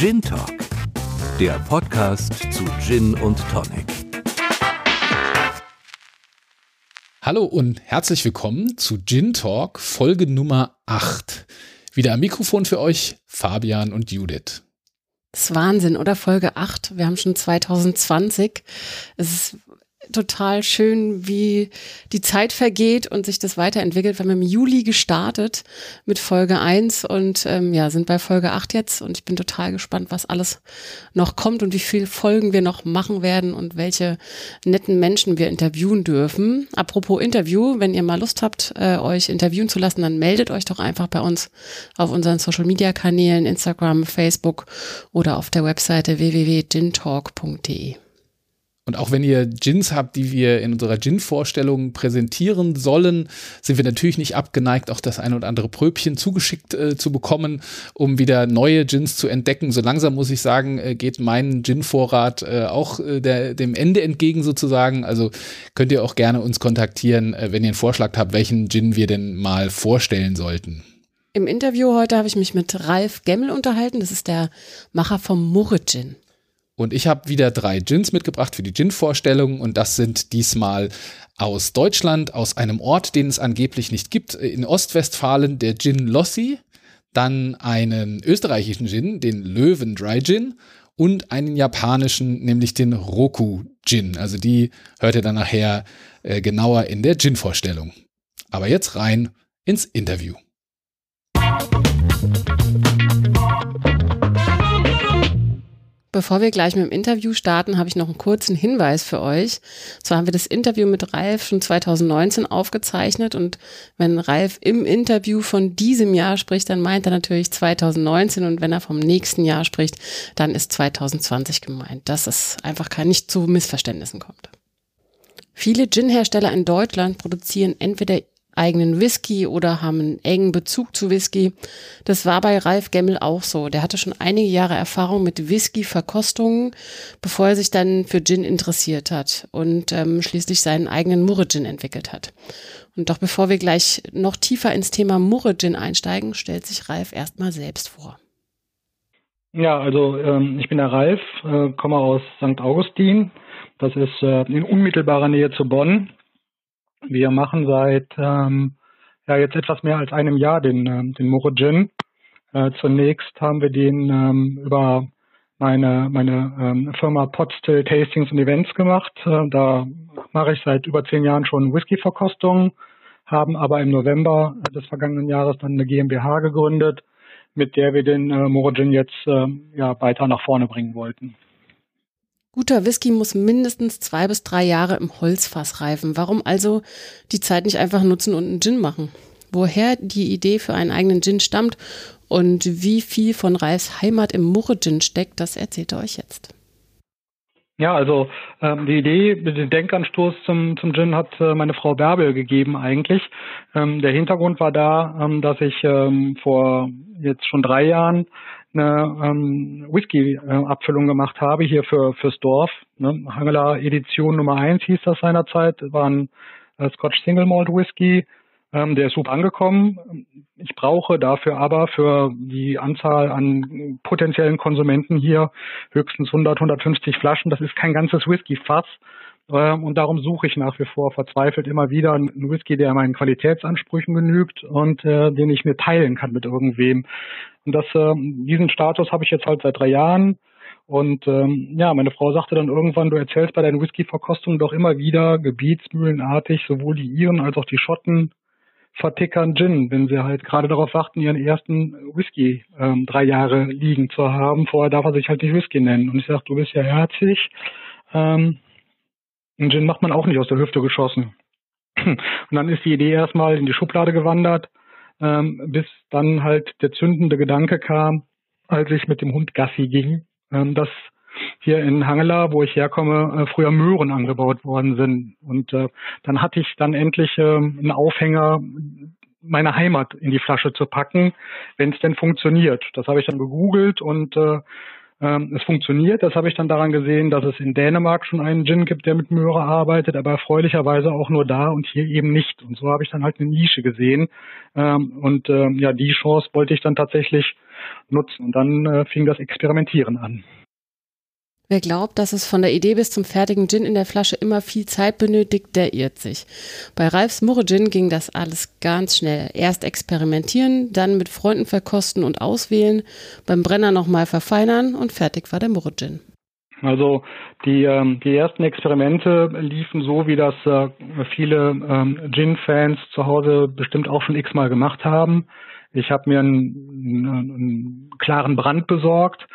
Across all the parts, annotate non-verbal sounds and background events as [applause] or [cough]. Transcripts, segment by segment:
Gin Talk, der Podcast zu Gin und Tonic. Hallo und herzlich willkommen zu Gin Talk Folge Nummer 8. Wieder am Mikrofon für euch Fabian und Judith. Das ist Wahnsinn, oder? Folge 8. Wir haben schon 2020. Es ist total schön, wie die Zeit vergeht und sich das weiterentwickelt. Wir haben im Juli gestartet mit Folge 1 und ähm, ja, sind bei Folge 8 jetzt und ich bin total gespannt, was alles noch kommt und wie viele Folgen wir noch machen werden und welche netten Menschen wir interviewen dürfen. Apropos Interview, wenn ihr mal Lust habt, äh, euch interviewen zu lassen, dann meldet euch doch einfach bei uns auf unseren Social Media Kanälen, Instagram, Facebook oder auf der Webseite www.gintalk.de. Und auch wenn ihr Gins habt, die wir in unserer Gin-Vorstellung präsentieren sollen, sind wir natürlich nicht abgeneigt, auch das ein oder andere Pröbchen zugeschickt äh, zu bekommen, um wieder neue Gins zu entdecken. So langsam muss ich sagen, äh, geht mein Gin-Vorrat äh, auch äh, der, dem Ende entgegen sozusagen. Also könnt ihr auch gerne uns kontaktieren, äh, wenn ihr einen Vorschlag habt, welchen Gin wir denn mal vorstellen sollten. Im Interview heute habe ich mich mit Ralf Gemmel unterhalten. Das ist der Macher vom Murre Gin. Und ich habe wieder drei Gins mitgebracht für die Gin-Vorstellung und das sind diesmal aus Deutschland, aus einem Ort, den es angeblich nicht gibt, in Ostwestfalen der Gin Lossi, dann einen österreichischen Gin, den Löwen Dry Gin und einen japanischen, nämlich den Roku Gin. Also die hört ihr dann nachher äh, genauer in der Gin-Vorstellung. Aber jetzt rein ins Interview. Bevor wir gleich mit dem Interview starten, habe ich noch einen kurzen Hinweis für euch. Zwar haben wir das Interview mit Ralf schon 2019 aufgezeichnet und wenn Ralf im Interview von diesem Jahr spricht, dann meint er natürlich 2019 und wenn er vom nächsten Jahr spricht, dann ist 2020 gemeint, dass es einfach gar nicht zu Missverständnissen kommt. Viele Gin-Hersteller in Deutschland produzieren entweder eigenen Whisky oder haben einen engen Bezug zu Whisky. Das war bei Ralf Gemmel auch so. Der hatte schon einige Jahre Erfahrung mit Whisky-Verkostungen, bevor er sich dann für Gin interessiert hat und ähm, schließlich seinen eigenen Murre-Gin entwickelt hat. Und doch bevor wir gleich noch tiefer ins Thema Murre-Gin einsteigen, stellt sich Ralf erstmal selbst vor. Ja, also ähm, ich bin der Ralf, äh, komme aus St. Augustin. Das ist äh, in unmittelbarer Nähe zu Bonn. Wir machen seit ähm, ja jetzt etwas mehr als einem Jahr den, ähm, den Moro Gin. Äh, zunächst haben wir den ähm, über meine, meine ähm, Firma Potstill Tastings und Events gemacht. Äh, da mache ich seit über zehn Jahren schon Whisky-Verkostungen, haben aber im November des vergangenen Jahres dann eine GmbH gegründet, mit der wir den äh, Morogin jetzt äh, ja, weiter nach vorne bringen wollten. Guter Whisky muss mindestens zwei bis drei Jahre im Holzfass reifen. Warum also die Zeit nicht einfach nutzen und einen Gin machen? Woher die Idee für einen eigenen Gin stammt und wie viel von Ralfs Heimat im Murre-Gin steckt, das erzählt er euch jetzt. Ja, also ähm, die Idee, den Denkanstoß zum, zum Gin hat äh, meine Frau Bärbel gegeben eigentlich. Ähm, der Hintergrund war da, ähm, dass ich ähm, vor jetzt schon drei Jahren eine ähm, Whisky-Abfüllung gemacht habe hier für fürs Dorf. Ne? Hangela Edition Nummer eins hieß das seinerzeit, war ein äh, Scotch Single Malt Whisky. Ähm, der ist super angekommen. Ich brauche dafür aber für die Anzahl an potenziellen Konsumenten hier höchstens 100, 150 Flaschen. Das ist kein ganzes Whisky-Fass. Ähm, und darum suche ich nach wie vor verzweifelt immer wieder einen Whisky, der meinen Qualitätsansprüchen genügt und äh, den ich mir teilen kann mit irgendwem. Und das, äh, diesen Status habe ich jetzt halt seit drei Jahren. Und ähm, ja, meine Frau sagte dann irgendwann, du erzählst bei deinen Whisky-Verkostungen doch immer wieder gebietsmühlenartig sowohl die Iren als auch die Schotten vertickern Gin, wenn sie halt gerade darauf warten, ihren ersten Whisky ähm, drei Jahre liegen zu haben. Vorher darf er sich halt nicht Whisky nennen. Und ich sage, du bist ja herzig. Ähm, einen Gin macht man auch nicht aus der Hüfte geschossen. Und dann ist die Idee erstmal in die Schublade gewandert, ähm, bis dann halt der zündende Gedanke kam, als ich mit dem Hund Gassi ging, ähm, dass hier in Hangela, wo ich herkomme, äh, früher Möhren angebaut worden sind. Und äh, dann hatte ich dann endlich äh, einen Aufhänger, meine Heimat in die Flasche zu packen, wenn es denn funktioniert. Das habe ich dann gegoogelt und äh, ähm, es funktioniert. Das habe ich dann daran gesehen, dass es in Dänemark schon einen Gin gibt, der mit Möhre arbeitet, aber erfreulicherweise auch nur da und hier eben nicht. Und so habe ich dann halt eine Nische gesehen. Ähm, und ähm, ja, die Chance wollte ich dann tatsächlich nutzen. Und dann äh, fing das Experimentieren an. Wer glaubt, dass es von der Idee bis zum fertigen Gin in der Flasche immer viel Zeit benötigt, der irrt sich. Bei Ralfs Murre Gin ging das alles ganz schnell. Erst experimentieren, dann mit Freunden verkosten und auswählen, beim Brenner nochmal verfeinern und fertig war der Murre Gin. Also die, ähm, die ersten Experimente liefen so, wie das äh, viele ähm, Gin-Fans zu Hause bestimmt auch schon x-mal gemacht haben. Ich habe mir einen, einen klaren Brand besorgt,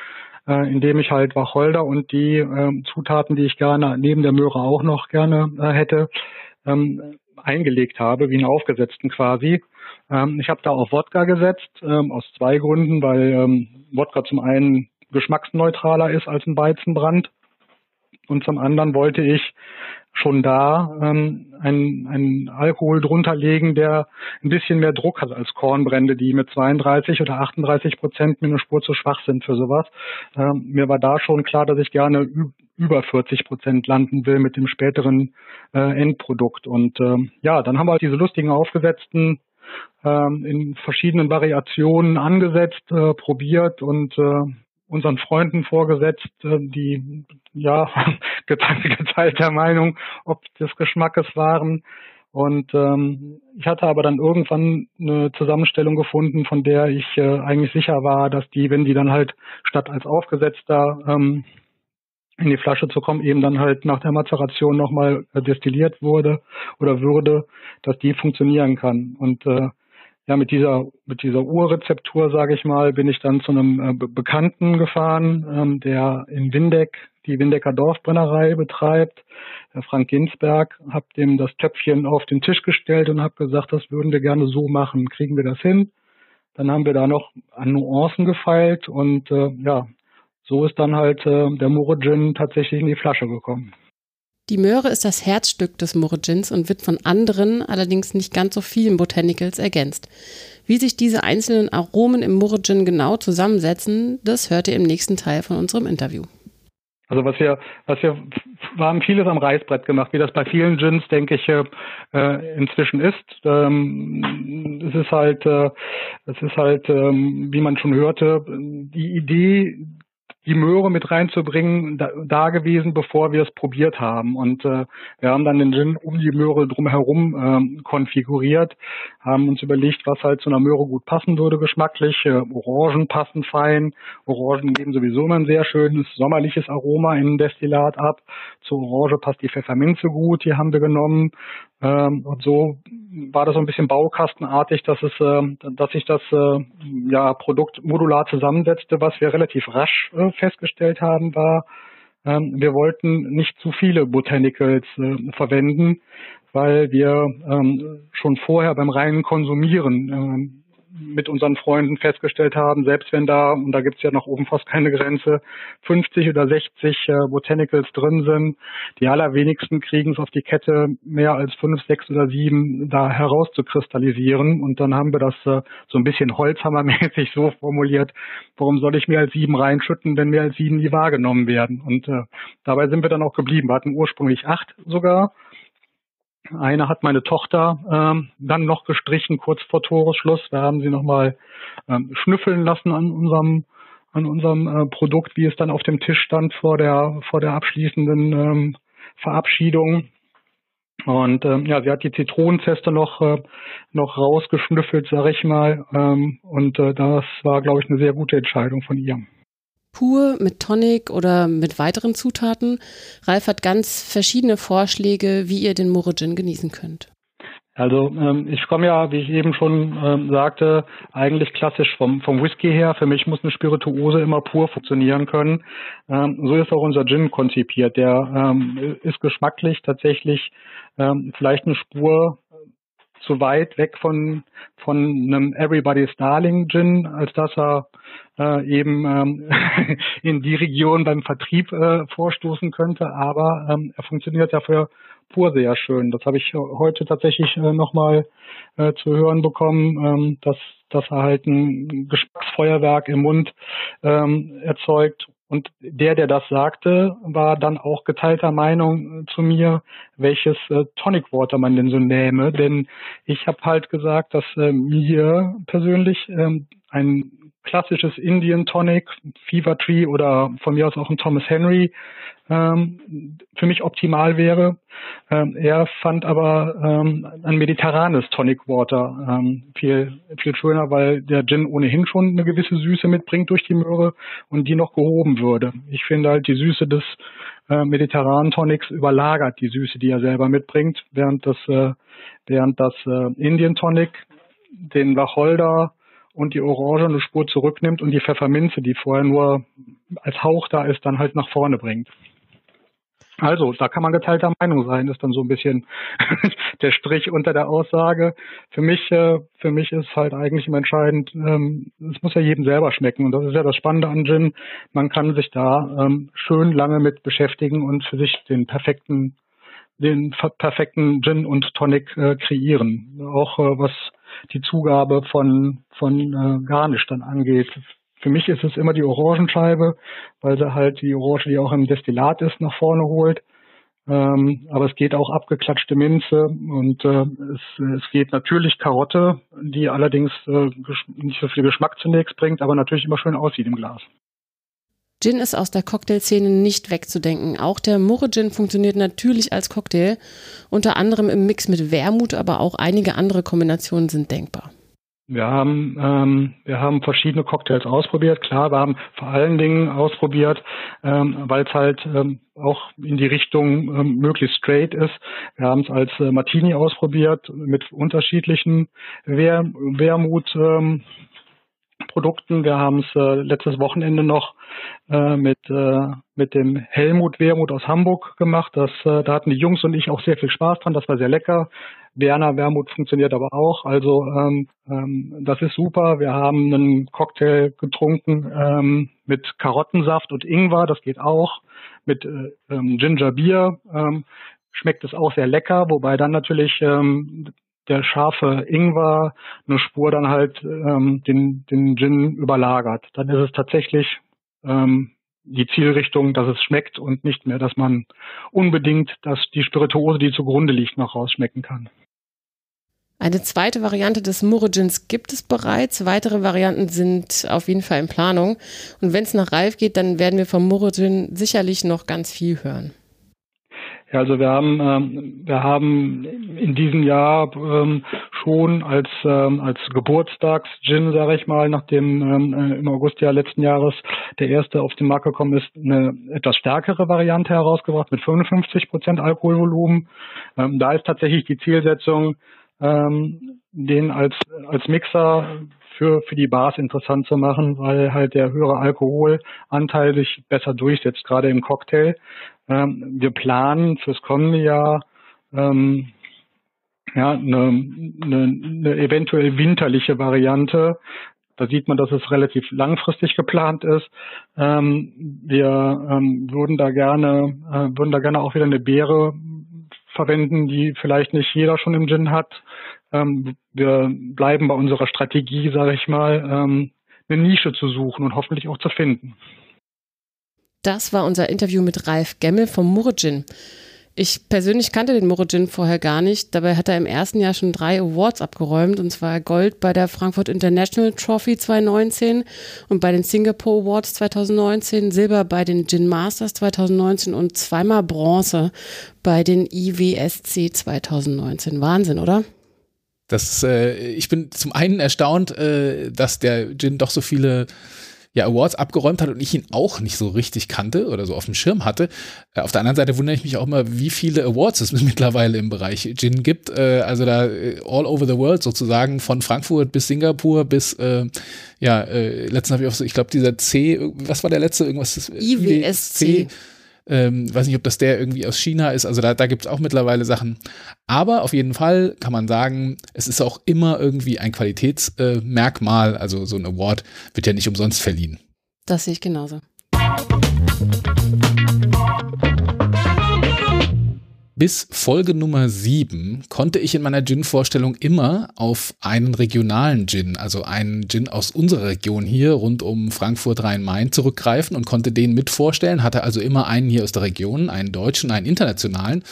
äh, indem ich halt Wacholder und die äh, Zutaten, die ich gerne neben der Möhre auch noch gerne äh, hätte, ähm, eingelegt habe, wie einen aufgesetzten quasi. Ähm, ich habe da auf Wodka gesetzt, ähm, aus zwei Gründen, weil ähm, Wodka zum einen geschmacksneutraler ist als ein Weizenbrand und zum anderen wollte ich schon da ähm, einen, einen Alkohol drunter legen, der ein bisschen mehr Druck hat als Kornbrände, die mit 32 oder 38 Prozent mir eine Spur zu schwach sind für sowas. Ähm, mir war da schon klar, dass ich gerne über 40 Prozent landen will mit dem späteren äh, Endprodukt. Und ähm, ja, dann haben wir halt diese lustigen aufgesetzten ähm, in verschiedenen Variationen angesetzt, äh, probiert und äh, unseren Freunden vorgesetzt, äh, die ja [laughs] geteilter Meinung, ob des Geschmackes waren. Und ähm, ich hatte aber dann irgendwann eine Zusammenstellung gefunden, von der ich äh, eigentlich sicher war, dass die, wenn die dann halt statt als aufgesetzter ähm, in die Flasche zu kommen, eben dann halt nach der Mazeration nochmal äh, destilliert wurde oder würde, dass die funktionieren kann. Und äh, ja, mit dieser, mit dieser Urrezeptur, sage ich mal, bin ich dann zu einem äh, Bekannten gefahren, ähm, der in Windeck die Windecker Dorfbrennerei betreibt, der Frank Ginsberg, habe dem das Töpfchen auf den Tisch gestellt und habe gesagt, das würden wir gerne so machen. Kriegen wir das hin? Dann haben wir da noch an Nuancen gefeilt und äh, ja, so ist dann halt äh, der Mure Gin tatsächlich in die Flasche gekommen. Die Möhre ist das Herzstück des Murre-Gins und wird von anderen, allerdings nicht ganz so vielen Botanicals ergänzt. Wie sich diese einzelnen Aromen im Murre-Gin genau zusammensetzen, das hört ihr im nächsten Teil von unserem Interview. Also was wir, was wir, wir haben vieles am Reißbrett gemacht, wie das bei vielen Gins, denke ich, äh, inzwischen ist. Ähm, es ist halt, äh, es ist halt, ähm, wie man schon hörte, die Idee die Möhre mit reinzubringen, da, da gewesen, bevor wir es probiert haben. Und äh, wir haben dann den Gin um die Möhre drumherum ähm, konfiguriert, haben uns überlegt, was halt zu einer Möhre gut passen würde geschmacklich. Äh, Orangen passen fein. Orangen geben sowieso immer ein sehr schönes sommerliches Aroma in Destillat ab. Zur Orange passt die Pfefferminze gut, die haben wir genommen. Ähm, und so war das so ein bisschen baukastenartig, dass es, äh, dass sich das äh, ja Produkt modular zusammensetzte. Was wir relativ rasch äh, festgestellt haben, war, ähm, wir wollten nicht zu viele Botanicals verwenden, weil wir ähm, schon vorher beim reinen Konsumieren ähm, mit unseren Freunden festgestellt haben, selbst wenn da, und da gibt's ja nach oben fast keine Grenze, 50 oder 60 äh, Botanicals drin sind, die allerwenigsten kriegen es auf die Kette, mehr als fünf, sechs oder sieben da herauszukristallisieren. Und dann haben wir das äh, so ein bisschen holzhammermäßig [laughs] so formuliert, warum soll ich mehr als sieben reinschütten, wenn mehr als sieben nie wahrgenommen werden? Und äh, dabei sind wir dann auch geblieben. Wir hatten ursprünglich acht sogar eine hat meine Tochter ähm, dann noch gestrichen, kurz vor Toresschluss. Da haben sie nochmal ähm, schnüffeln lassen an unserem an unserem äh, Produkt, wie es dann auf dem Tisch stand vor der vor der abschließenden ähm, Verabschiedung. Und ähm, ja, sie hat die Zitronenzeste noch äh, noch rausgeschnüffelt, sag ich mal. Ähm, und äh, das war, glaube ich, eine sehr gute Entscheidung von ihr pur, mit Tonic oder mit weiteren Zutaten. Ralf hat ganz verschiedene Vorschläge, wie ihr den Murre Gin genießen könnt. Also ähm, ich komme ja, wie ich eben schon ähm, sagte, eigentlich klassisch vom, vom Whisky her. Für mich muss eine Spirituose immer pur funktionieren können. Ähm, so ist auch unser Gin konzipiert. Der ist geschmacklich tatsächlich vielleicht eine Spur zu weit weg von, von einem Everybody's Darling Gin, als dass er äh, eben ähm, [laughs] in die Region beim Vertrieb äh, vorstoßen könnte. Aber ähm, er funktioniert ja für pur sehr schön. Das habe ich heute tatsächlich äh, nochmal äh, zu hören bekommen, ähm, dass, dass er halt ein Geschmacksfeuerwerk im Mund ähm, erzeugt und der, der das sagte, war dann auch geteilter Meinung äh, zu mir, welches äh, Tonic Water man denn so nähme. Denn ich habe halt gesagt, dass äh, mir persönlich ähm, ein klassisches Indian Tonic, Fever Tree oder von mir aus auch ein Thomas Henry ähm, für mich optimal wäre. Ähm, er fand aber ähm, ein mediterranes Tonic Water ähm, viel, viel schöner, weil der Gin ohnehin schon eine gewisse Süße mitbringt durch die Möhre und die noch gehoben würde. Ich finde halt die Süße des äh, mediterranen Tonics überlagert die Süße, die er selber mitbringt, während das, äh, während das äh, Indian Tonic den Wacholder und die Orange eine Spur zurücknimmt und die Pfefferminze, die vorher nur als Hauch da ist, dann halt nach vorne bringt. Also, da kann man geteilter Meinung sein, ist dann so ein bisschen [laughs] der Strich unter der Aussage. Für mich, äh, für mich ist halt eigentlich immer entscheidend, ähm, es muss ja jedem selber schmecken. Und das ist ja das Spannende an Gin. Man kann sich da ähm, schön lange mit beschäftigen und für sich den perfekten, den perfekten Gin und Tonic äh, kreieren. Auch äh, was die Zugabe von, von äh, Garnisch dann angeht. Für mich ist es immer die Orangenscheibe, weil sie halt die Orange, die auch im Destillat ist, nach vorne holt. Ähm, aber es geht auch abgeklatschte Minze und äh, es, es geht natürlich Karotte, die allerdings äh, nicht so viel Geschmack zunächst bringt, aber natürlich immer schön aussieht im Glas. Gin ist aus der Cocktailszene nicht wegzudenken. Auch der Murre Gin funktioniert natürlich als Cocktail, unter anderem im Mix mit Wermut, aber auch einige andere Kombinationen sind denkbar. Wir haben, ähm, wir haben verschiedene Cocktails ausprobiert. Klar, wir haben vor allen Dingen ausprobiert, ähm, weil es halt ähm, auch in die Richtung ähm, möglichst straight ist. Wir haben es als äh, Martini ausprobiert mit unterschiedlichen Wer Wermut. Ähm, Produkten. Wir haben es äh, letztes Wochenende noch äh, mit, äh, mit dem Helmut Wermut aus Hamburg gemacht. Das, äh, da hatten die Jungs und ich auch sehr viel Spaß dran. Das war sehr lecker. Werner Wermut funktioniert aber auch. Also ähm, ähm, das ist super. Wir haben einen Cocktail getrunken ähm, mit Karottensaft und Ingwer. Das geht auch. Mit äh, ähm, Ginger Beer ähm, schmeckt es auch sehr lecker, wobei dann natürlich ähm, der scharfe Ingwer eine Spur dann halt ähm, den, den Gin überlagert. Dann ist es tatsächlich ähm, die Zielrichtung, dass es schmeckt und nicht mehr, dass man unbedingt dass die Spirituose, die zugrunde liegt, noch rausschmecken kann. Eine zweite Variante des Murrigins gibt es bereits. Weitere Varianten sind auf jeden Fall in Planung. Und wenn es nach Ralf geht, dann werden wir vom Murrigin sicherlich noch ganz viel hören. Ja, also wir haben ähm, wir haben in diesem Jahr ähm, schon als ähm, als Geburtstags-Gin, sage ich mal, nachdem ähm, äh, im August ja letzten Jahres der erste auf den Markt gekommen ist, eine etwas stärkere Variante herausgebracht mit 55 Prozent Alkoholvolumen. Ähm, da ist tatsächlich die Zielsetzung, ähm, den als als Mixer für, für die Bars interessant zu machen, weil halt der höhere Alkoholanteil sich besser durchsetzt, gerade im Cocktail. Ähm, wir planen fürs kommende Jahr ähm, ja, eine, eine, eine eventuell winterliche Variante. Da sieht man, dass es relativ langfristig geplant ist. Ähm, wir ähm, würden da gerne, äh, würden da gerne auch wieder eine Beere verwenden, die vielleicht nicht jeder schon im Gin hat. Ähm, wir bleiben bei unserer Strategie, sage ich mal, ähm, eine Nische zu suchen und hoffentlich auch zu finden. Das war unser Interview mit Ralf Gemmel vom Murrigin. Ich persönlich kannte den Murrigin vorher gar nicht. Dabei hat er im ersten Jahr schon drei Awards abgeräumt, und zwar Gold bei der Frankfurt International Trophy 2019 und bei den Singapore Awards 2019, Silber bei den Gin Masters 2019 und zweimal Bronze bei den IWSC 2019. Wahnsinn, oder? Das, äh, ich bin zum einen erstaunt, äh, dass der Gin doch so viele ja, Awards abgeräumt hat und ich ihn auch nicht so richtig kannte oder so auf dem Schirm hatte. Äh, auf der anderen Seite wundere ich mich auch immer, wie viele Awards es [laughs] mittlerweile im Bereich Gin gibt. Äh, also da äh, all over the world sozusagen, von Frankfurt bis Singapur bis, äh, ja, äh, letztens habe ich auch so, ich glaube, dieser C, was war der letzte? Irgendwas? IWSC ähm, weiß nicht, ob das der irgendwie aus China ist. Also da, da gibt es auch mittlerweile Sachen. Aber auf jeden Fall kann man sagen, es ist auch immer irgendwie ein Qualitätsmerkmal. Äh, also so ein Award wird ja nicht umsonst verliehen. Das sehe ich genauso. Bis Folge Nummer 7 konnte ich in meiner Gin-Vorstellung immer auf einen regionalen Gin, also einen Gin aus unserer Region hier rund um Frankfurt Rhein-Main zurückgreifen und konnte den mit vorstellen, hatte also immer einen hier aus der Region, einen deutschen, einen internationalen.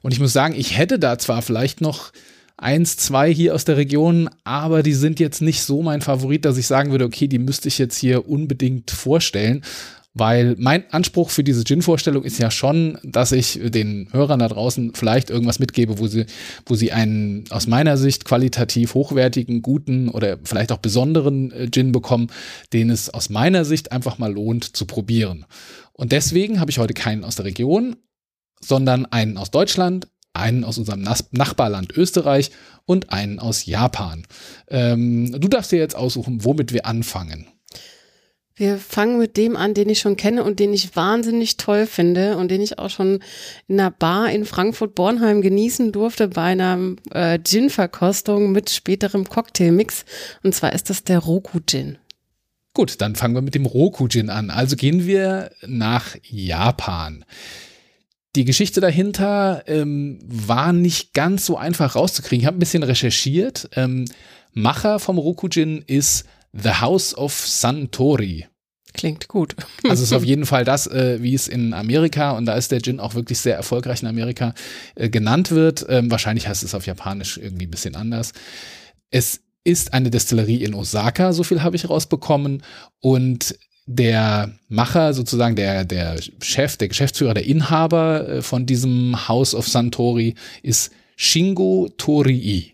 Und ich muss sagen, ich hätte da zwar vielleicht noch eins, zwei hier aus der Region, aber die sind jetzt nicht so mein Favorit, dass ich sagen würde, okay, die müsste ich jetzt hier unbedingt vorstellen. Weil mein Anspruch für diese Gin-Vorstellung ist ja schon, dass ich den Hörern da draußen vielleicht irgendwas mitgebe, wo sie, wo sie einen aus meiner Sicht qualitativ hochwertigen, guten oder vielleicht auch besonderen äh, Gin bekommen, den es aus meiner Sicht einfach mal lohnt zu probieren. Und deswegen habe ich heute keinen aus der Region, sondern einen aus Deutschland, einen aus unserem Nachbarland Österreich und einen aus Japan. Ähm, du darfst dir jetzt aussuchen, womit wir anfangen. Wir fangen mit dem an, den ich schon kenne und den ich wahnsinnig toll finde und den ich auch schon in einer Bar in Frankfurt-Bornheim genießen durfte bei einer äh, Gin-Verkostung mit späterem Cocktailmix. Und zwar ist das der Roku-Gin. Gut, dann fangen wir mit dem Roku-Gin an. Also gehen wir nach Japan. Die Geschichte dahinter ähm, war nicht ganz so einfach rauszukriegen. Ich habe ein bisschen recherchiert. Ähm, Macher vom Roku-Gin ist The House of Suntory. Klingt gut. [laughs] Also es ist auf [laughs] jeden Fall das, äh, wie es in Amerika, und da ist der Gin auch wirklich sehr erfolgreich in Amerika, äh, genannt wird. Ähm, wahrscheinlich heißt es auf Japanisch irgendwie ein bisschen anders. Es ist eine Destillerie in Osaka, so viel habe ich rausbekommen. Und der Macher, sozusagen der, der Chef, der Geschäftsführer, der Inhaber äh, von diesem House of Suntory ist Shingo Torii.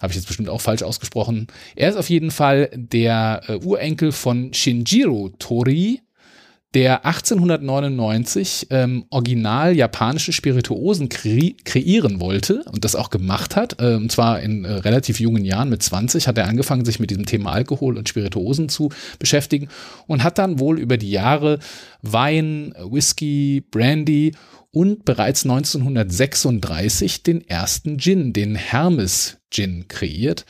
Habe ich jetzt bestimmt auch falsch ausgesprochen. Er ist auf jeden Fall der äh, Urenkel von Shinjiro Tori, der 1899 ähm, original japanische Spirituosen kre kreieren wollte und das auch gemacht hat. Äh, und zwar in äh, relativ jungen Jahren, mit 20, hat er angefangen, sich mit diesem Thema Alkohol und Spirituosen zu beschäftigen und hat dann wohl über die Jahre Wein, Whisky, Brandy und bereits 1936 den ersten Gin, den Hermes Gin, kreiert.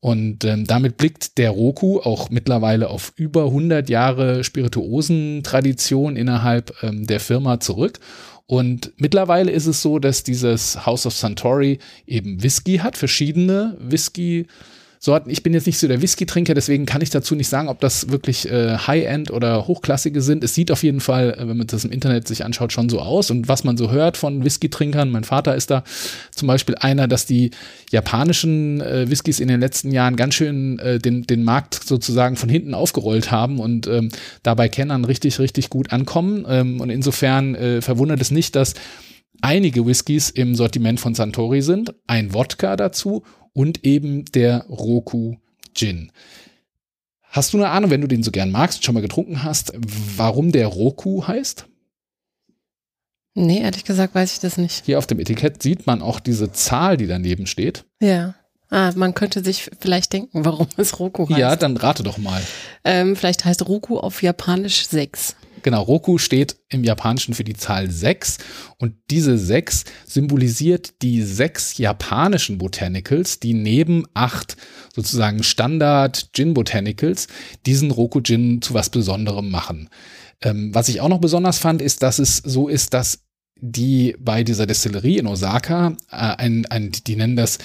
Und ähm, damit blickt der Roku auch mittlerweile auf über 100 Jahre Spirituosentradition innerhalb ähm, der Firma zurück. Und mittlerweile ist es so, dass dieses House of Suntory eben Whisky hat, verschiedene Whisky Sorten. Ich bin jetzt nicht so der Whisky-Trinker, deswegen kann ich dazu nicht sagen, ob das wirklich äh, High-End oder hochklassige sind. Es sieht auf jeden Fall, äh, wenn man das im Internet sich anschaut, schon so aus. Und was man so hört von Whisky-Trinkern, mein Vater ist da zum Beispiel einer, dass die japanischen äh, Whiskys in den letzten Jahren ganz schön äh, den, den Markt sozusagen von hinten aufgerollt haben und ähm, dabei Kennern richtig, richtig gut ankommen. Ähm, und insofern äh, verwundert es nicht, dass einige Whiskys im Sortiment von Santori sind, ein Wodka dazu und eben der Roku Gin. Hast du eine Ahnung, wenn du den so gern magst, schon mal getrunken hast, warum der Roku heißt? Nee, ehrlich gesagt weiß ich das nicht. Hier auf dem Etikett sieht man auch diese Zahl, die daneben steht. Ja. Ah, man könnte sich vielleicht denken, warum es Roku heißt. Ja, dann rate doch mal. Ähm, vielleicht heißt Roku auf Japanisch 6. Genau, Roku steht im Japanischen für die Zahl 6 und diese 6 symbolisiert die sechs japanischen Botanicals, die neben acht sozusagen Standard Gin Botanicals diesen Roku Gin zu was Besonderem machen. Ähm, was ich auch noch besonders fand, ist, dass es so ist, dass die bei dieser Destillerie in Osaka, äh, ein, ein, die nennen das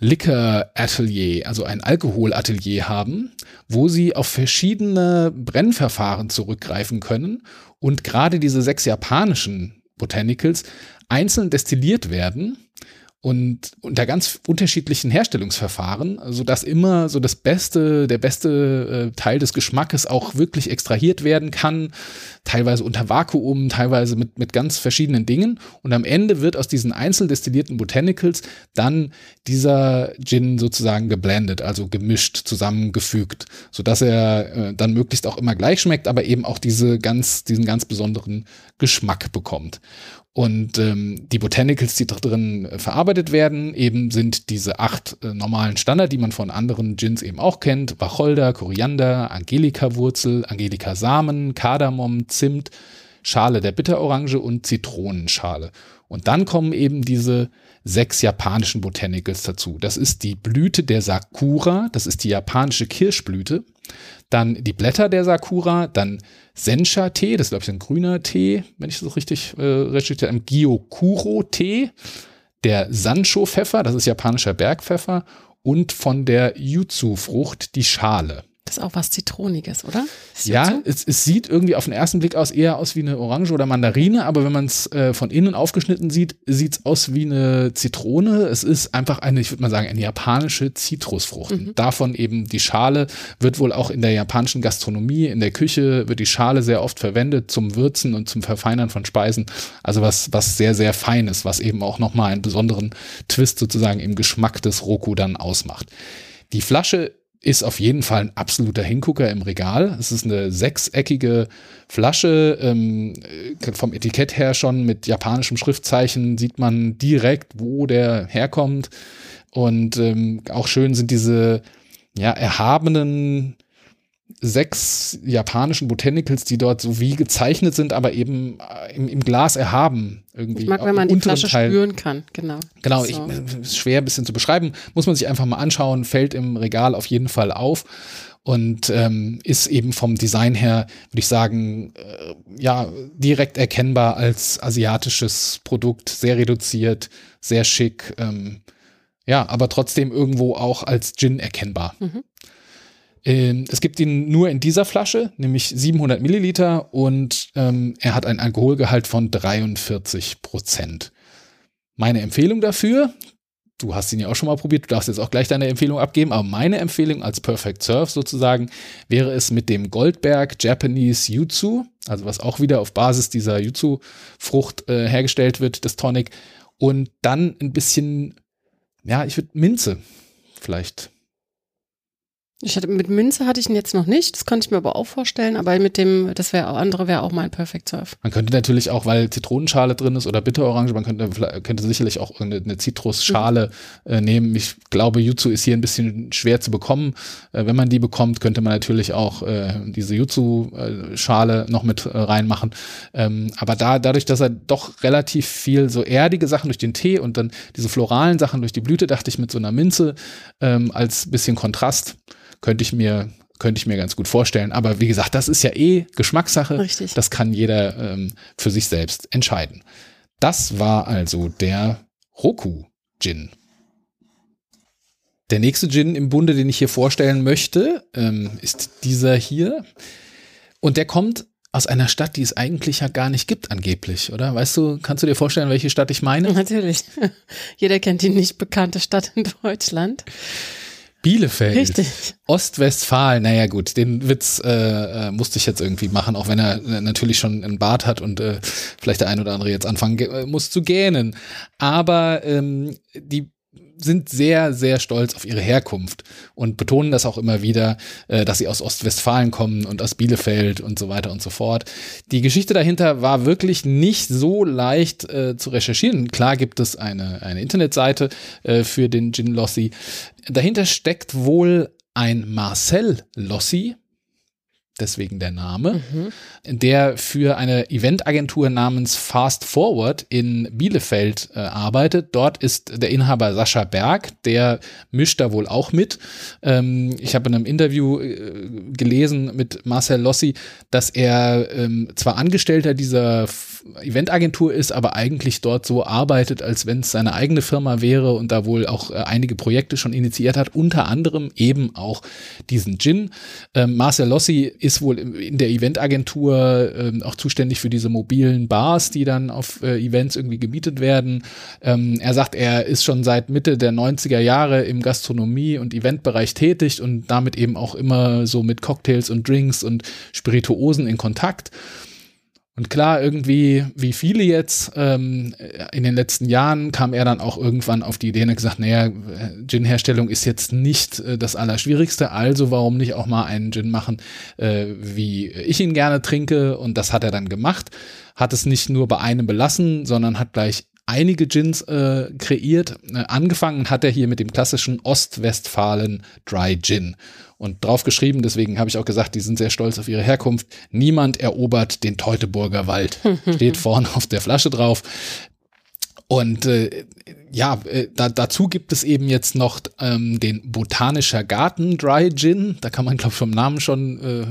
Liquor Atelier, also ein Alkoholatelier haben, wo sie auf verschiedene Brennverfahren zurückgreifen können und gerade diese sechs japanischen Botanicals einzeln destilliert werden und unter ganz unterschiedlichen Herstellungsverfahren, so dass immer so das beste, der beste äh, Teil des Geschmackes auch wirklich extrahiert werden kann, teilweise unter Vakuum, teilweise mit, mit ganz verschiedenen Dingen. Und am Ende wird aus diesen einzeldestillierten Botanicals dann dieser Gin sozusagen geblendet, also gemischt, zusammengefügt, so dass er äh, dann möglichst auch immer gleich schmeckt, aber eben auch diese ganz, diesen ganz besonderen Geschmack bekommt. Und ähm, die Botanicals, die drin verarbeitet werden, eben sind diese acht äh, normalen Standard, die man von anderen Gins eben auch kennt. Wacholder, Koriander, Angelika-Wurzel, Angelika-Samen, Kardamom, Zimt, Schale der Bitterorange und Zitronenschale. Und dann kommen eben diese sechs japanischen Botanicals dazu. Das ist die Blüte der Sakura, das ist die japanische Kirschblüte. Dann die Blätter der Sakura, dann Sencha-Tee, das ist glaube ich ein grüner Tee, wenn ich das richtig äh, recherchiere, ein Gyokuro-Tee, der Sancho-Pfeffer, das ist japanischer Bergpfeffer und von der Yuzu-Frucht die Schale. Das ist auch was Zitroniges, oder? Ja, es, es, sieht irgendwie auf den ersten Blick aus eher aus wie eine Orange oder Mandarine, aber wenn man es äh, von innen aufgeschnitten sieht, sieht es aus wie eine Zitrone. Es ist einfach eine, ich würde mal sagen, eine japanische Zitrusfrucht. Mhm. Davon eben die Schale wird wohl auch in der japanischen Gastronomie, in der Küche wird die Schale sehr oft verwendet zum Würzen und zum Verfeinern von Speisen. Also was, was sehr, sehr feines, was eben auch nochmal einen besonderen Twist sozusagen im Geschmack des Roku dann ausmacht. Die Flasche ist auf jeden Fall ein absoluter Hingucker im Regal. Es ist eine sechseckige Flasche, ähm, vom Etikett her schon mit japanischem Schriftzeichen sieht man direkt, wo der herkommt. Und ähm, auch schön sind diese ja, erhabenen sechs japanischen Botanicals, die dort so wie gezeichnet sind, aber eben äh, im, im Glas erhaben. Irgendwie ich mag, wenn man die Flasche Teil. spüren kann, genau. Genau, so. ich, ist schwer ein bisschen zu beschreiben, muss man sich einfach mal anschauen, fällt im Regal auf jeden Fall auf und ähm, ist eben vom Design her, würde ich sagen, äh, ja, direkt erkennbar als asiatisches Produkt, sehr reduziert, sehr schick, ähm, ja, aber trotzdem irgendwo auch als Gin erkennbar. Mhm. Ähm, es gibt ihn nur in dieser Flasche, nämlich 700 Milliliter und ähm, er hat einen Alkoholgehalt von 43 Prozent. Meine Empfehlung dafür, du hast ihn ja auch schon mal probiert, du darfst jetzt auch gleich deine Empfehlung abgeben, aber meine Empfehlung als Perfect Surf sozusagen wäre es mit dem Goldberg Japanese Yuzu, also was auch wieder auf Basis dieser Yuzu-Frucht äh, hergestellt wird, das Tonic, und dann ein bisschen, ja, ich würde Minze vielleicht ich hatte, mit Minze hatte ich ihn jetzt noch nicht, das konnte ich mir aber auch vorstellen, aber mit dem, das wäre andere wäre auch mein Perfect Surf. Man könnte natürlich auch, weil Zitronenschale drin ist oder Bitterorange, man könnte, könnte sicherlich auch eine, eine Zitrusschale mhm. äh, nehmen. Ich glaube, Jutsu ist hier ein bisschen schwer zu bekommen. Äh, wenn man die bekommt, könnte man natürlich auch äh, diese Jutsu-Schale noch mit äh, reinmachen. Ähm, aber da, dadurch, dass er doch relativ viel so erdige Sachen durch den Tee und dann diese floralen Sachen durch die Blüte, dachte ich mit so einer Minze ähm, als bisschen Kontrast könnte ich mir könnte ich mir ganz gut vorstellen. Aber wie gesagt, das ist ja eh Geschmackssache. Richtig. Das kann jeder ähm, für sich selbst entscheiden. Das war also der Roku Gin. Der nächste Gin im Bunde, den ich hier vorstellen möchte, ähm, ist dieser hier. Und der kommt aus einer Stadt, die es eigentlich ja gar nicht gibt, angeblich, oder? Weißt du, kannst du dir vorstellen, welche Stadt ich meine? [laughs] Natürlich. Jeder kennt die nicht bekannte Stadt in Deutschland. Bielefeld. Richtig. Ostwestfalen, naja gut, den Witz äh, äh, musste ich jetzt irgendwie machen, auch wenn er äh, natürlich schon einen Bart hat und äh, vielleicht der ein oder andere jetzt anfangen äh, muss zu gähnen. Aber ähm, die sind sehr, sehr stolz auf ihre Herkunft und betonen das auch immer wieder, äh, dass sie aus Ostwestfalen kommen und aus Bielefeld und so weiter und so fort. Die Geschichte dahinter war wirklich nicht so leicht äh, zu recherchieren. Klar gibt es eine, eine Internetseite äh, für den Gin Lossi. Dahinter steckt wohl ein Marcel Lossi, deswegen der Name, mhm. der für eine Eventagentur namens Fast Forward in Bielefeld äh, arbeitet. Dort ist der Inhaber Sascha Berg, der mischt da wohl auch mit. Ähm, ich habe in einem Interview äh, gelesen mit Marcel Lossi, dass er ähm, zwar Angestellter dieser Eventagentur ist, aber eigentlich dort so arbeitet, als wenn es seine eigene Firma wäre und da wohl auch äh, einige Projekte schon initiiert hat, unter anderem eben auch diesen Gin. Ähm, Marcel Lossi ist wohl in der Eventagentur ähm, auch zuständig für diese mobilen Bars, die dann auf äh, Events irgendwie gemietet werden. Ähm, er sagt, er ist schon seit Mitte der 90er Jahre im Gastronomie- und Eventbereich tätig und damit eben auch immer so mit Cocktails und Drinks und Spirituosen in Kontakt. Und klar, irgendwie, wie viele jetzt, ähm, in den letzten Jahren kam er dann auch irgendwann auf die Idee und hat gesagt, naja, Gin-Herstellung ist jetzt nicht äh, das Allerschwierigste, also warum nicht auch mal einen Gin machen, äh, wie ich ihn gerne trinke. Und das hat er dann gemacht, hat es nicht nur bei einem belassen, sondern hat gleich einige Gins äh, kreiert. Äh, angefangen hat er hier mit dem klassischen Ostwestfalen Dry Gin und drauf geschrieben, deswegen habe ich auch gesagt, die sind sehr stolz auf ihre Herkunft. Niemand erobert den Teutoburger Wald. [laughs] Steht vorne auf der Flasche drauf. Und äh, ja, äh, da, dazu gibt es eben jetzt noch ähm, den Botanischer Garten Dry Gin. Da kann man, glaube ich, vom Namen schon äh,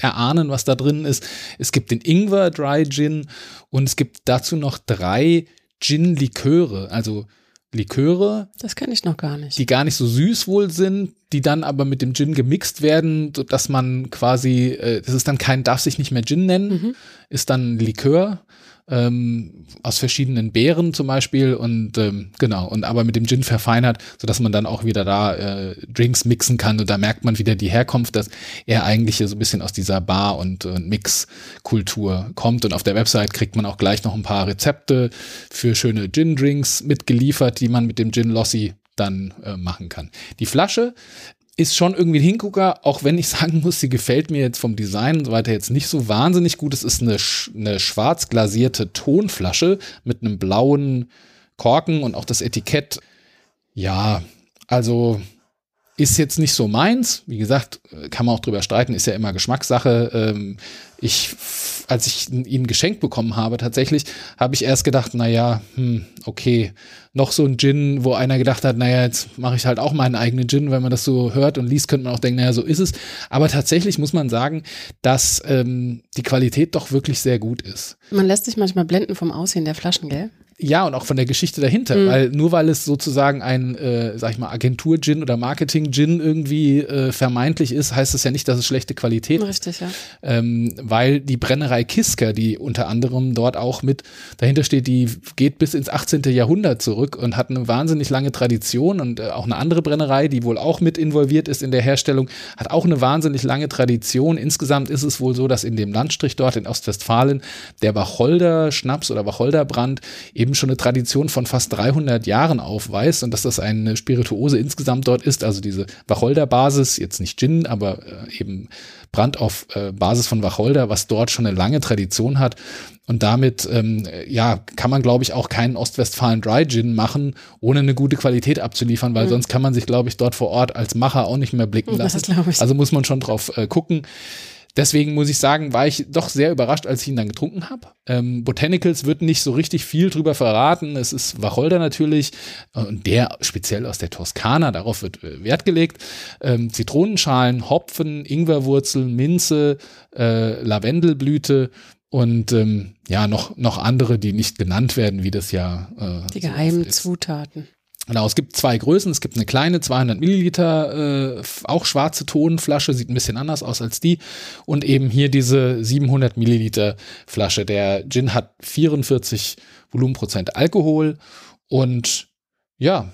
erahnen, was da drin ist. Es gibt den Ingwer Dry Gin und es gibt dazu noch drei Gin-Liköre, also Liköre, Das kenne ich noch gar nicht. die gar nicht so süß wohl sind, die dann aber mit dem Gin gemixt werden, so dass man quasi, äh, das ist dann kein, darf sich nicht mehr Gin nennen, Mhm. ist dann Likör ähm, aus verschiedenen Beeren zum Beispiel und ähm, genau und aber mit dem Gin verfeinert, so dass man dann auch wieder da äh, Drinks mixen kann und da merkt man wieder die Herkunft, dass er eigentlich so ein bisschen aus dieser Bar und äh, Mix-Kultur kommt und auf der Website kriegt man auch gleich noch ein paar Rezepte für schöne Gin-Drinks mitgeliefert, die man mit dem Gin Lossi dann äh, machen kann. Die Flasche ist schon irgendwie ein Hingucker, auch wenn ich [laughs] sagen muss, sie gefällt mir jetzt vom Design und so weiter jetzt nicht so wahnsinnig gut. Es ist eine, eine schwarz glasierte Tonflasche mit einem blauen Korken und auch das Etikett. Ja, also ist jetzt nicht so meins. Wie gesagt, äh, kann man auch drüber streiten, ist ja immer Geschmackssache. Ähm, ich, als ich ihn geschenkt bekommen habe, tatsächlich, habe ich erst gedacht, na ja, hm, okay, noch so ein Gin, wo einer gedacht hat, naja, jetzt mache ich halt auch meinen eigenen Gin. Wenn man das so hört und liest, könnte man auch denken, naja, so ist es. Aber tatsächlich muss man sagen, dass ähm, die Qualität doch wirklich sehr gut ist. Man lässt sich manchmal blenden vom Aussehen der Flaschen, gell? Ja, und auch von der Geschichte dahinter, Mhm. weil nur weil es sozusagen ein, äh, sag ich mal, Agentur-Gin oder Marketing-Gin irgendwie äh, vermeintlich ist, heißt das ja nicht, dass es schlechte Qualität ist. Richtig, ja. Ähm, weil die Brennerei Kisker, die unter anderem dort auch mit dahinter steht, die geht bis ins 18. Jahrhundert zurück und hat eine wahnsinnig lange Tradition und äh, auch eine andere Brennerei, die wohl auch mit involviert ist in der Herstellung, hat auch eine wahnsinnig lange Tradition. Insgesamt ist es wohl so, dass in dem Landstrich dort in Ostwestfalen der Wacholder Schnaps oder Wacholderbrand eben schon eine Tradition von fast 300 Jahren aufweist und dass das eine Spirituose insgesamt dort ist, also diese Wacholderbasis, jetzt nicht Gin, aber äh, eben Brand auf äh, Basis von Wacholder, was dort schon eine lange Tradition hat. Und damit, ähm, ja, kann man, glaube ich, auch keinen Ostwestfalen Dry Gin machen, ohne eine gute Qualität abzuliefern, weil sonst kann man sich, glaube ich, dort vor Ort als Macher auch nicht mehr blicken lassen. Also muss man schon drauf äh, gucken. Deswegen muss ich sagen, war ich doch sehr überrascht, als ich ihn dann getrunken habe. Ähm, Botanicals wird nicht so richtig viel drüber verraten. Es ist Wacholder natürlich äh, und der speziell aus der Toskana, darauf wird äh, Wert gelegt. Ähm, Zitronenschalen, Hopfen, Ingwerwurzeln, Minze, äh, Lavendelblüte und ähm, ja, noch, noch andere, die nicht genannt werden, wie das ja äh, Die so geheimen ist. Zutaten. Genau, es gibt zwei Größen. Es gibt eine kleine 200 Milliliter, äh, auch schwarze Tonflasche, sieht ein bisschen anders aus als die. Und eben hier diese 700 Milliliter Flasche. Der Gin hat 44 Volumenprozent Alkohol und ja,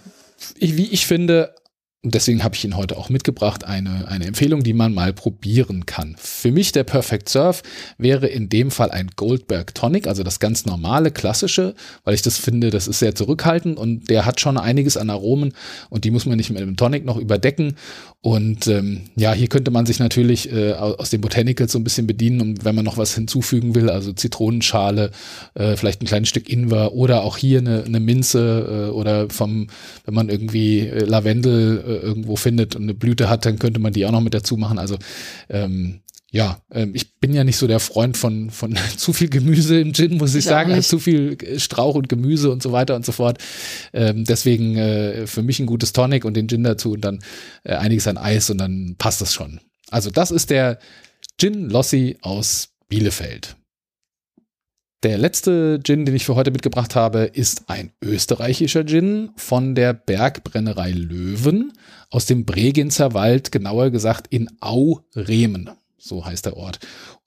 ich, wie ich finde, und deswegen habe ich ihn heute auch mitgebracht, eine, eine Empfehlung, die man mal probieren kann. Für mich der Perfect Surf wäre in dem Fall ein Goldberg Tonic, also das ganz normale, klassische, weil ich das finde, das ist sehr zurückhaltend und der hat schon einiges an Aromen und die muss man nicht mit einem Tonic noch überdecken. Und ähm, ja, hier könnte man sich natürlich äh, au- aus den Botanicals so ein bisschen bedienen, um, wenn man noch was hinzufügen will, also Zitronenschale, äh, vielleicht ein kleines Stück Ingwer oder auch hier eine, eine Minze äh, oder vom, wenn man irgendwie äh, Lavendel äh, irgendwo findet und eine Blüte hat, dann könnte man die auch noch mit dazu machen. Also ähm, ja, ähm, ich bin ja nicht so der Freund von, von [laughs] zu viel Gemüse im Gin, muss ich, Ich sagen, zu viel äh, Strauch und Gemüse und so weiter und so fort. Ähm, deswegen äh, für mich ein gutes Tonic und den Gin dazu und dann äh, einiges an Eis und dann passt das schon. Also das ist der Gin Lossi aus Bielefeld. Der letzte Gin, den ich für heute mitgebracht habe, ist ein österreichischer Gin von der Bergbrennerei Löwen aus dem Bregenzer Wald, genauer gesagt in Au-Rehmen. So heißt der Ort.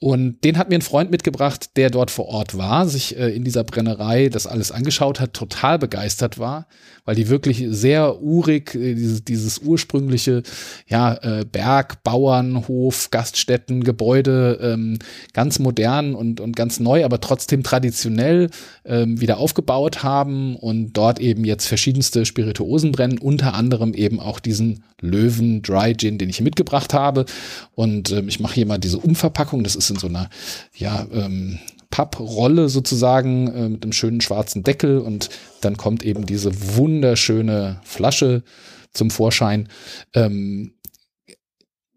Und den hat mir ein Freund mitgebracht, der dort vor Ort war, sich äh, in dieser Brennerei das alles angeschaut hat, total begeistert war, weil die wirklich sehr urig, äh, dieses, dieses ursprüngliche, ja, äh, Berg, Bauernhof, Gaststätten, Gebäude, ähm, ganz modern und, und ganz neu, aber trotzdem traditionell ähm, wieder aufgebaut haben und dort eben jetzt verschiedenste Spirituosen brennen, unter anderem eben auch diesen Löwen Dry Gin, den ich hier mitgebracht habe. Und ähm, ich mache hier mal diese Umverpackung. Das ist in so einer, ja, ähm, Papprolle sozusagen äh, mit einem schönen schwarzen Deckel und dann kommt eben diese wunderschöne Flasche zum Vorschein. Ähm,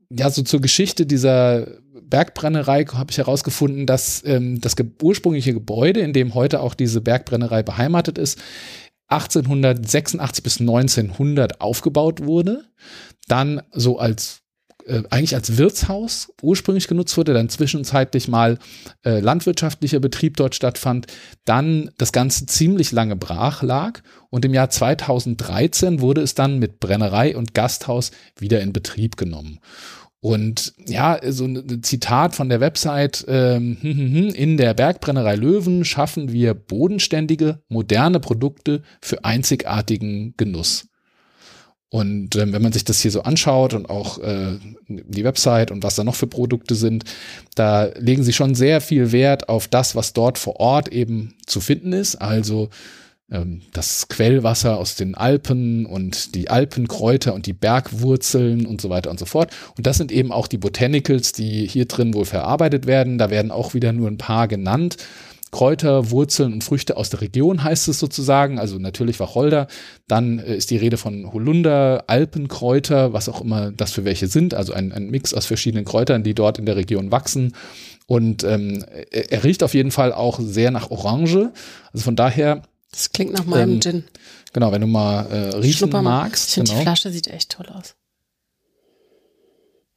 ja, so zur Geschichte dieser Bergbrennerei habe ich herausgefunden, dass ähm, das ge ursprüngliche Gebäude, in dem heute auch diese Bergbrennerei beheimatet ist, 1886 bis 1900 aufgebaut wurde, dann so als äh, eigentlich als Wirtshaus ursprünglich genutzt wurde, dann zwischenzeitlich mal äh, landwirtschaftlicher Betrieb dort stattfand, dann das Ganze ziemlich lange brach lag und im Jahr 2013 wurde es dann mit Brennerei und Gasthaus wieder in Betrieb genommen. Und ja, so ein Zitat von der Website, ähm, [laughs] in der Bergbrennerei Löwen schaffen wir bodenständige, moderne Produkte für einzigartigen Genuss. Und ähm, wenn man sich das hier so anschaut und auch äh, die Website und was da noch für Produkte sind, da legen sie schon sehr viel Wert auf das, was dort vor Ort eben zu finden ist. Also ähm, das Quellwasser aus den Alpen und die Alpenkräuter und die Bergwurzeln und so weiter und so fort. Und das sind eben auch die Botanicals, die hier drin wohl verarbeitet werden. Da werden auch wieder nur ein paar genannt. Kräuter, Wurzeln und Früchte aus der Region heißt es sozusagen, also natürlich Wacholder. Dann äh, ist die Rede von Holunder, Alpenkräuter, was auch immer das für welche sind, also ein, ein Mix aus verschiedenen Kräutern, die dort in der Region wachsen. Und ähm, er, riecht auf jeden Fall auch sehr nach Orange. Also von daher. Das klingt nach meinem ähm, Gin. Genau, wenn du mal äh, riechen magst. Ich finde, genau. die Flasche sieht echt toll aus.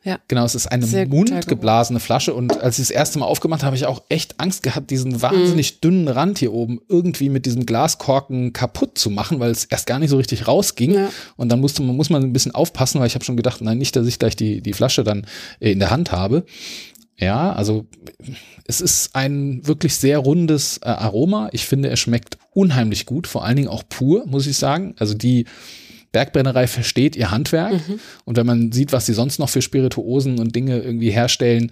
Ja. Genau, es ist eine mundgeblasene Flasche und als ich das erste Mal aufgemacht habe, habe ich auch echt Angst gehabt, diesen wahnsinnig mm. dünnen Rand hier oben irgendwie mit diesem Glaskorken kaputt zu machen, weil es erst gar nicht so richtig rausging. Ja. Und dann musste man, muss man ein bisschen aufpassen, weil ich habe schon gedacht, nein, nicht, dass ich gleich die, die Flasche dann in der Hand habe. Ja, also es ist ein wirklich sehr rundes äh, Aroma. Ich finde, er schmeckt unheimlich gut, vor allen Dingen auch pur, muss ich sagen. Also die Bergbrennerei versteht ihr Handwerk. Mhm. Und wenn man sieht, was sie sonst noch für Spirituosen und Dinge irgendwie herstellen,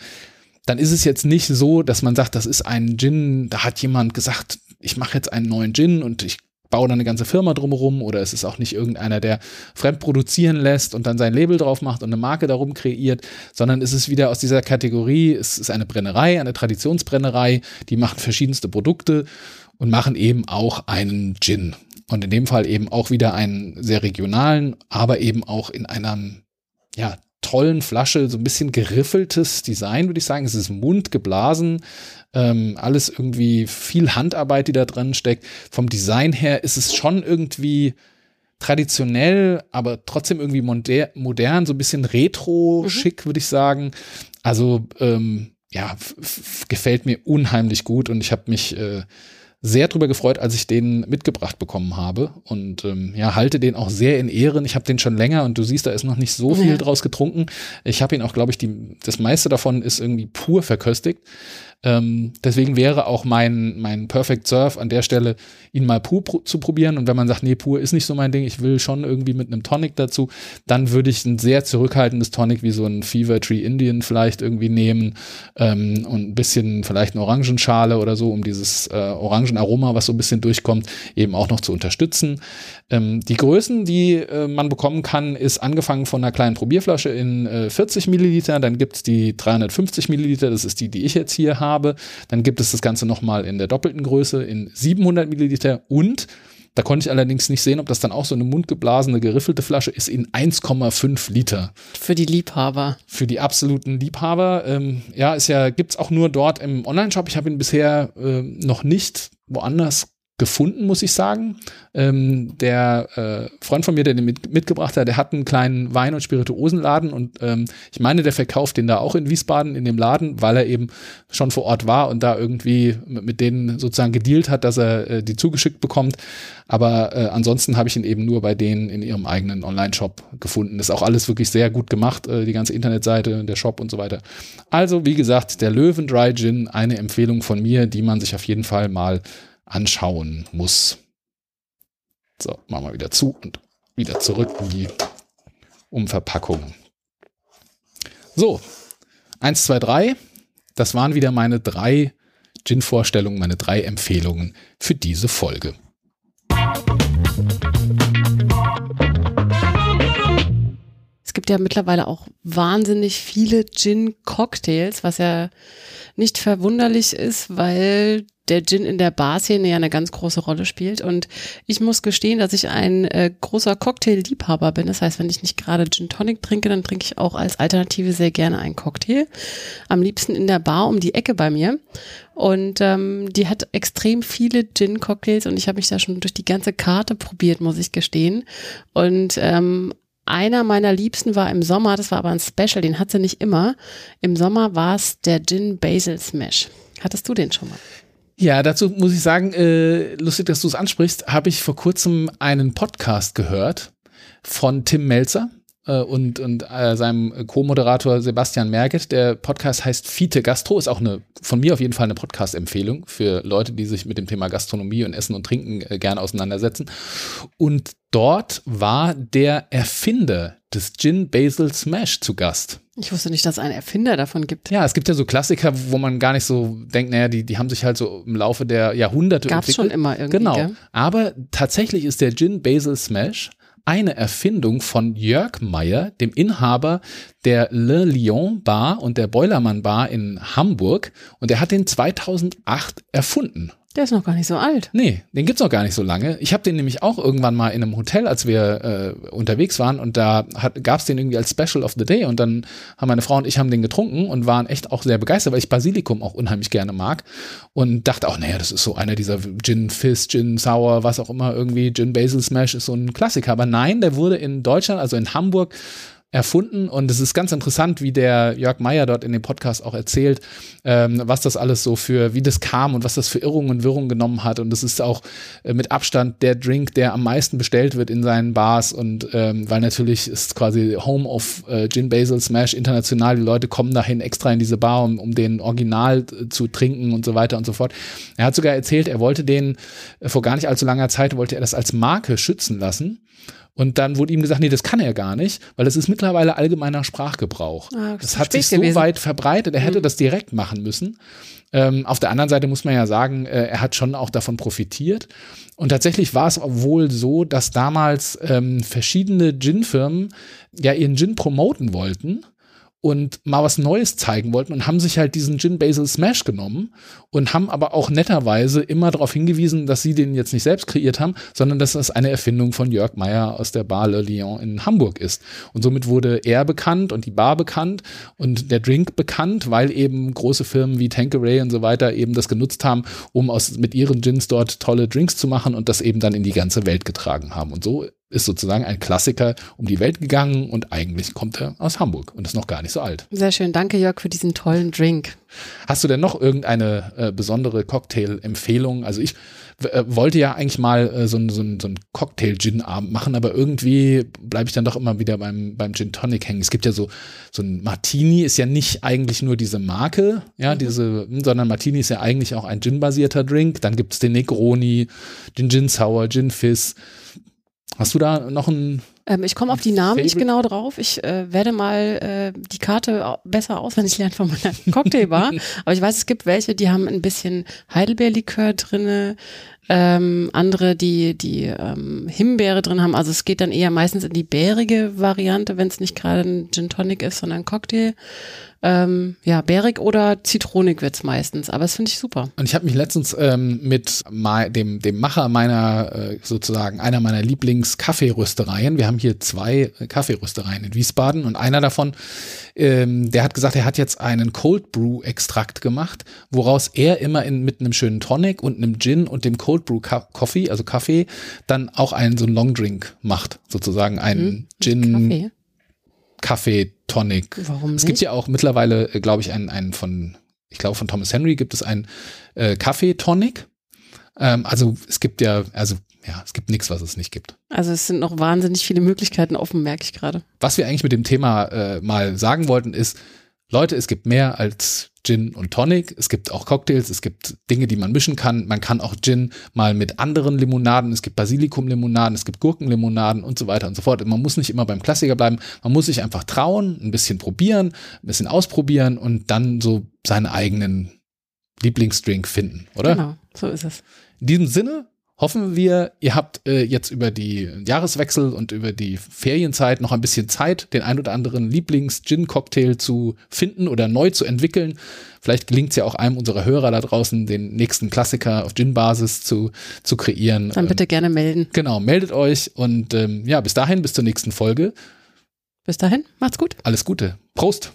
dann ist es jetzt nicht so, dass man sagt, das ist ein Gin, da hat jemand gesagt, ich mache jetzt einen neuen Gin und ich baue da eine ganze Firma drumherum oder es ist auch nicht irgendeiner, der fremd produzieren lässt und dann sein Label drauf macht und eine Marke darum kreiert, sondern es ist wieder aus dieser Kategorie, es ist eine Brennerei, eine Traditionsbrennerei, die machen verschiedenste Produkte und machen eben auch einen Gin. Und in dem Fall eben auch wieder einen sehr regionalen, aber eben auch in einem, ja, tollen Flasche, so ein bisschen geriffeltes Design, würde ich sagen. Es ist mundgeblasen, ähm, alles irgendwie viel Handarbeit, die da drin steckt. Vom Design her ist es schon irgendwie traditionell, aber trotzdem irgendwie moder modern, so ein bisschen retro-schick, mhm. würde ich sagen. Also ähm, ja, gefällt mir unheimlich gut und ich habe mich äh, sehr drüber gefreut, als ich den mitgebracht bekommen habe und ähm, ja, halte den auch sehr in Ehren. Ich habe den schon länger und du siehst, da ist noch nicht so viel ja. draus getrunken. Ich habe ihn auch, glaube ich, die, das meiste davon ist irgendwie pur verköstigt. Ähm, deswegen wäre auch mein, mein Perfect Surf an der Stelle, ihn mal pur pr zu probieren. Und wenn man sagt, nee, pur ist nicht so mein Ding, ich will schon irgendwie mit einem Tonic dazu, dann würde ich ein sehr zurückhaltendes Tonic wie so ein Fever Tree Indian vielleicht irgendwie nehmen ähm, und ein bisschen vielleicht eine Orangenschale oder so, um dieses äh, Orangenaroma, was so ein bisschen durchkommt, eben auch noch zu unterstützen. Ähm, die Größen, die äh, man bekommen kann, ist angefangen von einer kleinen Probierflasche in äh, 40 Milliliter, dann gibt's die 350 Milliliter, das ist die, die ich jetzt hier habe. Dann gibt es das Ganze nochmal in der doppelten Größe in 700 Milliliter und da konnte ich allerdings nicht sehen, ob das dann auch so eine mundgeblasene, geriffelte Flasche ist in 1,5 Liter. Für die Liebhaber. Für die absoluten Liebhaber. Ähm, ja, ist ja, gibt's auch nur dort im Online-Shop. Ich habe ihn bisher äh, noch nicht woanders gefunden, muss ich sagen. Ähm, der äh, Freund von mir, der den mit, mitgebracht hat, der hat einen kleinen Wein- und Spirituosenladen und ähm, ich meine, der verkauft den da auch in Wiesbaden in dem Laden, weil er eben schon vor Ort war und da irgendwie mit, mit denen sozusagen gedealt hat, dass er äh, die zugeschickt bekommt. Aber äh, ansonsten habe ich ihn eben nur bei denen in ihrem eigenen Online-Shop gefunden. Ist auch alles wirklich sehr gut gemacht, äh, die ganze Internetseite, der Shop und so weiter. Also, wie gesagt, der Löwen Dry Gin, eine Empfehlung von mir, die man sich auf jeden Fall mal anschauen muss. So, machen wir wieder zu und wieder zurück in die Umverpackung. So, eins, zwei, drei. Das waren wieder meine drei Gin-Vorstellungen, meine drei Empfehlungen für diese Folge. Es gibt ja mittlerweile auch wahnsinnig viele Gin-Cocktails, was ja nicht verwunderlich ist, weil der Gin in der Barszene ja eine ganz große Rolle spielt. Und ich muss gestehen, dass ich ein äh, großer Cocktail-Liebhaber bin. Das heißt, wenn ich nicht gerade Gin Tonic trinke, dann trinke ich auch als Alternative sehr gerne einen Cocktail. Am liebsten in der Bar um die Ecke bei mir. Und ähm, die hat extrem viele Gin-Cocktails und ich habe mich da schon durch die ganze Karte probiert, muss ich gestehen. Und ähm, einer meiner Liebsten war im Sommer, das war aber ein Special, den hat sie nicht immer. Im Sommer war es der Gin Basil Smash. Hattest du den schon mal? Ja, dazu muss ich sagen, äh, lustig, dass du es ansprichst, habe ich vor kurzem einen Podcast gehört von Tim Melzer und, und äh, seinem Co-Moderator Sebastian Merget. Der Podcast heißt Fiete Gastro, ist auch eine, von mir auf jeden Fall eine Podcast-Empfehlung für Leute, die sich mit dem Thema Gastronomie und Essen und Trinken äh, gerne auseinandersetzen. Und dort war der Erfinder des Gin Basil Smash zu Gast. Ich wusste nicht, dass es einen Erfinder davon gibt. Ja, es gibt ja so Klassiker, wo man gar nicht so denkt, naja, die, die haben sich halt so im Laufe der Jahrhunderte Gab's entwickelt. schon immer irgendwie, Genau. gell? Aber tatsächlich ist der Gin Basil Smash eine Erfindung von Jörg Meyer, dem Inhaber der Le Lion Bar und der Boilermann Bar in Hamburg. Und er hat den 2008 erfunden. Der ist noch gar nicht so alt. Nee, den gibt's noch gar nicht so lange. Ich habe den nämlich auch irgendwann mal in einem Hotel, als wir äh, unterwegs waren und da hat, gab's den irgendwie als Special of the Day und dann haben meine Frau und ich haben den getrunken und waren echt auch sehr begeistert, weil ich Basilikum auch unheimlich gerne mag und dachte auch, naja, das ist so einer dieser Gin Fizz, Gin Sour, was auch immer irgendwie, Gin Basil Smash ist so ein Klassiker. Aber nein, der wurde in Deutschland, also in Hamburg, erfunden und es ist ganz interessant, wie der Jörg Meyer dort in dem Podcast auch erzählt, ähm, was das alles so für, wie das kam und was das für Irrungen und Wirrungen genommen hat und es ist auch äh, mit Abstand der Drink, der am meisten bestellt wird in seinen Bars und ähm, weil natürlich ist quasi Home of äh, Gin Basil Smash international, die Leute kommen dahin extra in diese Bar, um, um den Original äh, zu trinken und so weiter und so fort. Er hat sogar erzählt, er wollte den äh, vor gar nicht allzu langer Zeit, wollte er das als Marke schützen lassen. Und dann wurde ihm gesagt, nee, das kann er gar nicht, weil das ist mittlerweile allgemeiner Sprachgebrauch. Ah, das zu hat sich so gewesen. weit verbreitet, er hätte das direkt machen müssen. Ähm, auf der anderen Seite muss man ja sagen, äh, er hat schon auch davon profitiert. Und tatsächlich war es wohl so, dass damals ähm, verschiedene Gin-Firmen ja ihren Gin promoten wollten und mal was Neues zeigen wollten und haben sich halt diesen Gin Basil Smash genommen und haben aber auch netterweise immer darauf hingewiesen, dass sie den jetzt nicht selbst kreiert haben, sondern dass das eine Erfindung von Jörg Meyer aus der Bar Le Lion in Hamburg ist. Und somit wurde er bekannt und die Bar bekannt und der Drink bekannt, weil eben große Firmen wie Tanqueray und so weiter eben das genutzt haben, um aus, mit ihren Gins dort tolle Drinks zu machen und das eben dann in die ganze Welt getragen haben. Und so ist sozusagen ein Klassiker um die Welt gegangen und eigentlich kommt er aus Hamburg und ist noch gar nicht so alt. Sehr schön. Danke, Jörg, für diesen tollen Drink. Hast du denn noch irgendeine äh, besondere Cocktail-Empfehlung? Also ich äh, wollte ja eigentlich mal äh, so so so ein Cocktail-Gin-Abend machen, aber irgendwie bleibe ich dann doch immer wieder beim, beim Gin Tonic hängen. Es gibt ja so, so ein Martini ist ja nicht eigentlich nur diese Marke, ja, diese, sondern Martini ist ja eigentlich auch ein Gin-basierter Drink. Dann gibt es den Negroni, den Gin Sour, Gin Fizz. Hast du da noch ein Ähm, ich komme auf die Namen nicht genau drauf. Ich äh, werde mal äh, die Karte besser auswendig lernen von meiner [laughs] Cocktailbar. Aber ich weiß, es gibt welche, die haben ein bisschen Heidelbeerlikör drinne, ähm, andere, die die ähm, Himbeere drin haben. Also es geht dann eher meistens in die bärige Variante, wenn es nicht gerade ein Gin Tonic ist, sondern ein Cocktail. Ähm, ja, bärig oder zitronig wird's meistens. Aber das finde ich super. Und ich habe mich letztens ähm, mit dem, dem Macher meiner, äh, sozusagen, einer meiner Lieblings-Kaffeeröstereien, wir haben hier zwei Kaffeeröstereien in Wiesbaden und einer davon, ähm, der hat gesagt, er hat jetzt einen Cold Brew Extrakt gemacht, woraus er immer in, mit einem schönen Tonic und einem Gin und dem Cold Brew Ka Coffee, also Kaffee, dann auch einen so einen Long Drink macht, sozusagen einen Gin Kaffee. Kaffee Tonic. Warum Es gibt nicht? ja auch mittlerweile, äh, glaube ich, einen, einen von, ich glaube von Thomas Henry gibt es einen äh, Kaffee Tonic. Ähm, also es gibt ja, also ja, es gibt nichts, was es nicht gibt. Also es sind noch wahnsinnig viele Möglichkeiten offen, merke ich gerade. Was wir eigentlich mit dem Thema äh, mal sagen wollten, ist, Leute, es gibt mehr als Gin und Tonic. Es gibt auch Cocktails, es gibt Dinge, die man mischen kann. Man kann auch Gin mal mit anderen Limonaden, es gibt Basilikum-Limonaden, es gibt Gurkenlimonaden und so weiter und so fort. Man muss nicht immer beim Klassiker bleiben. Man muss sich einfach trauen, ein bisschen probieren, ein bisschen ausprobieren und dann so seinen eigenen Lieblingsdrink finden, oder? Genau, so ist es. In diesem Sinne hoffen wir, ihr habt äh, jetzt über die Jahreswechsel und über die Ferienzeit noch ein bisschen Zeit, den ein oder anderen Lieblings-Gin-Cocktail zu finden oder neu zu entwickeln. Vielleicht gelingt es ja auch einem unserer Hörer da draußen, den nächsten Klassiker auf Gin-Basis zu, zu kreieren. Dann bitte gerne melden. Ähm, genau, meldet euch und ähm, ja, bis dahin, bis zur nächsten Folge. Bis dahin, macht's gut. Alles Gute. Prost!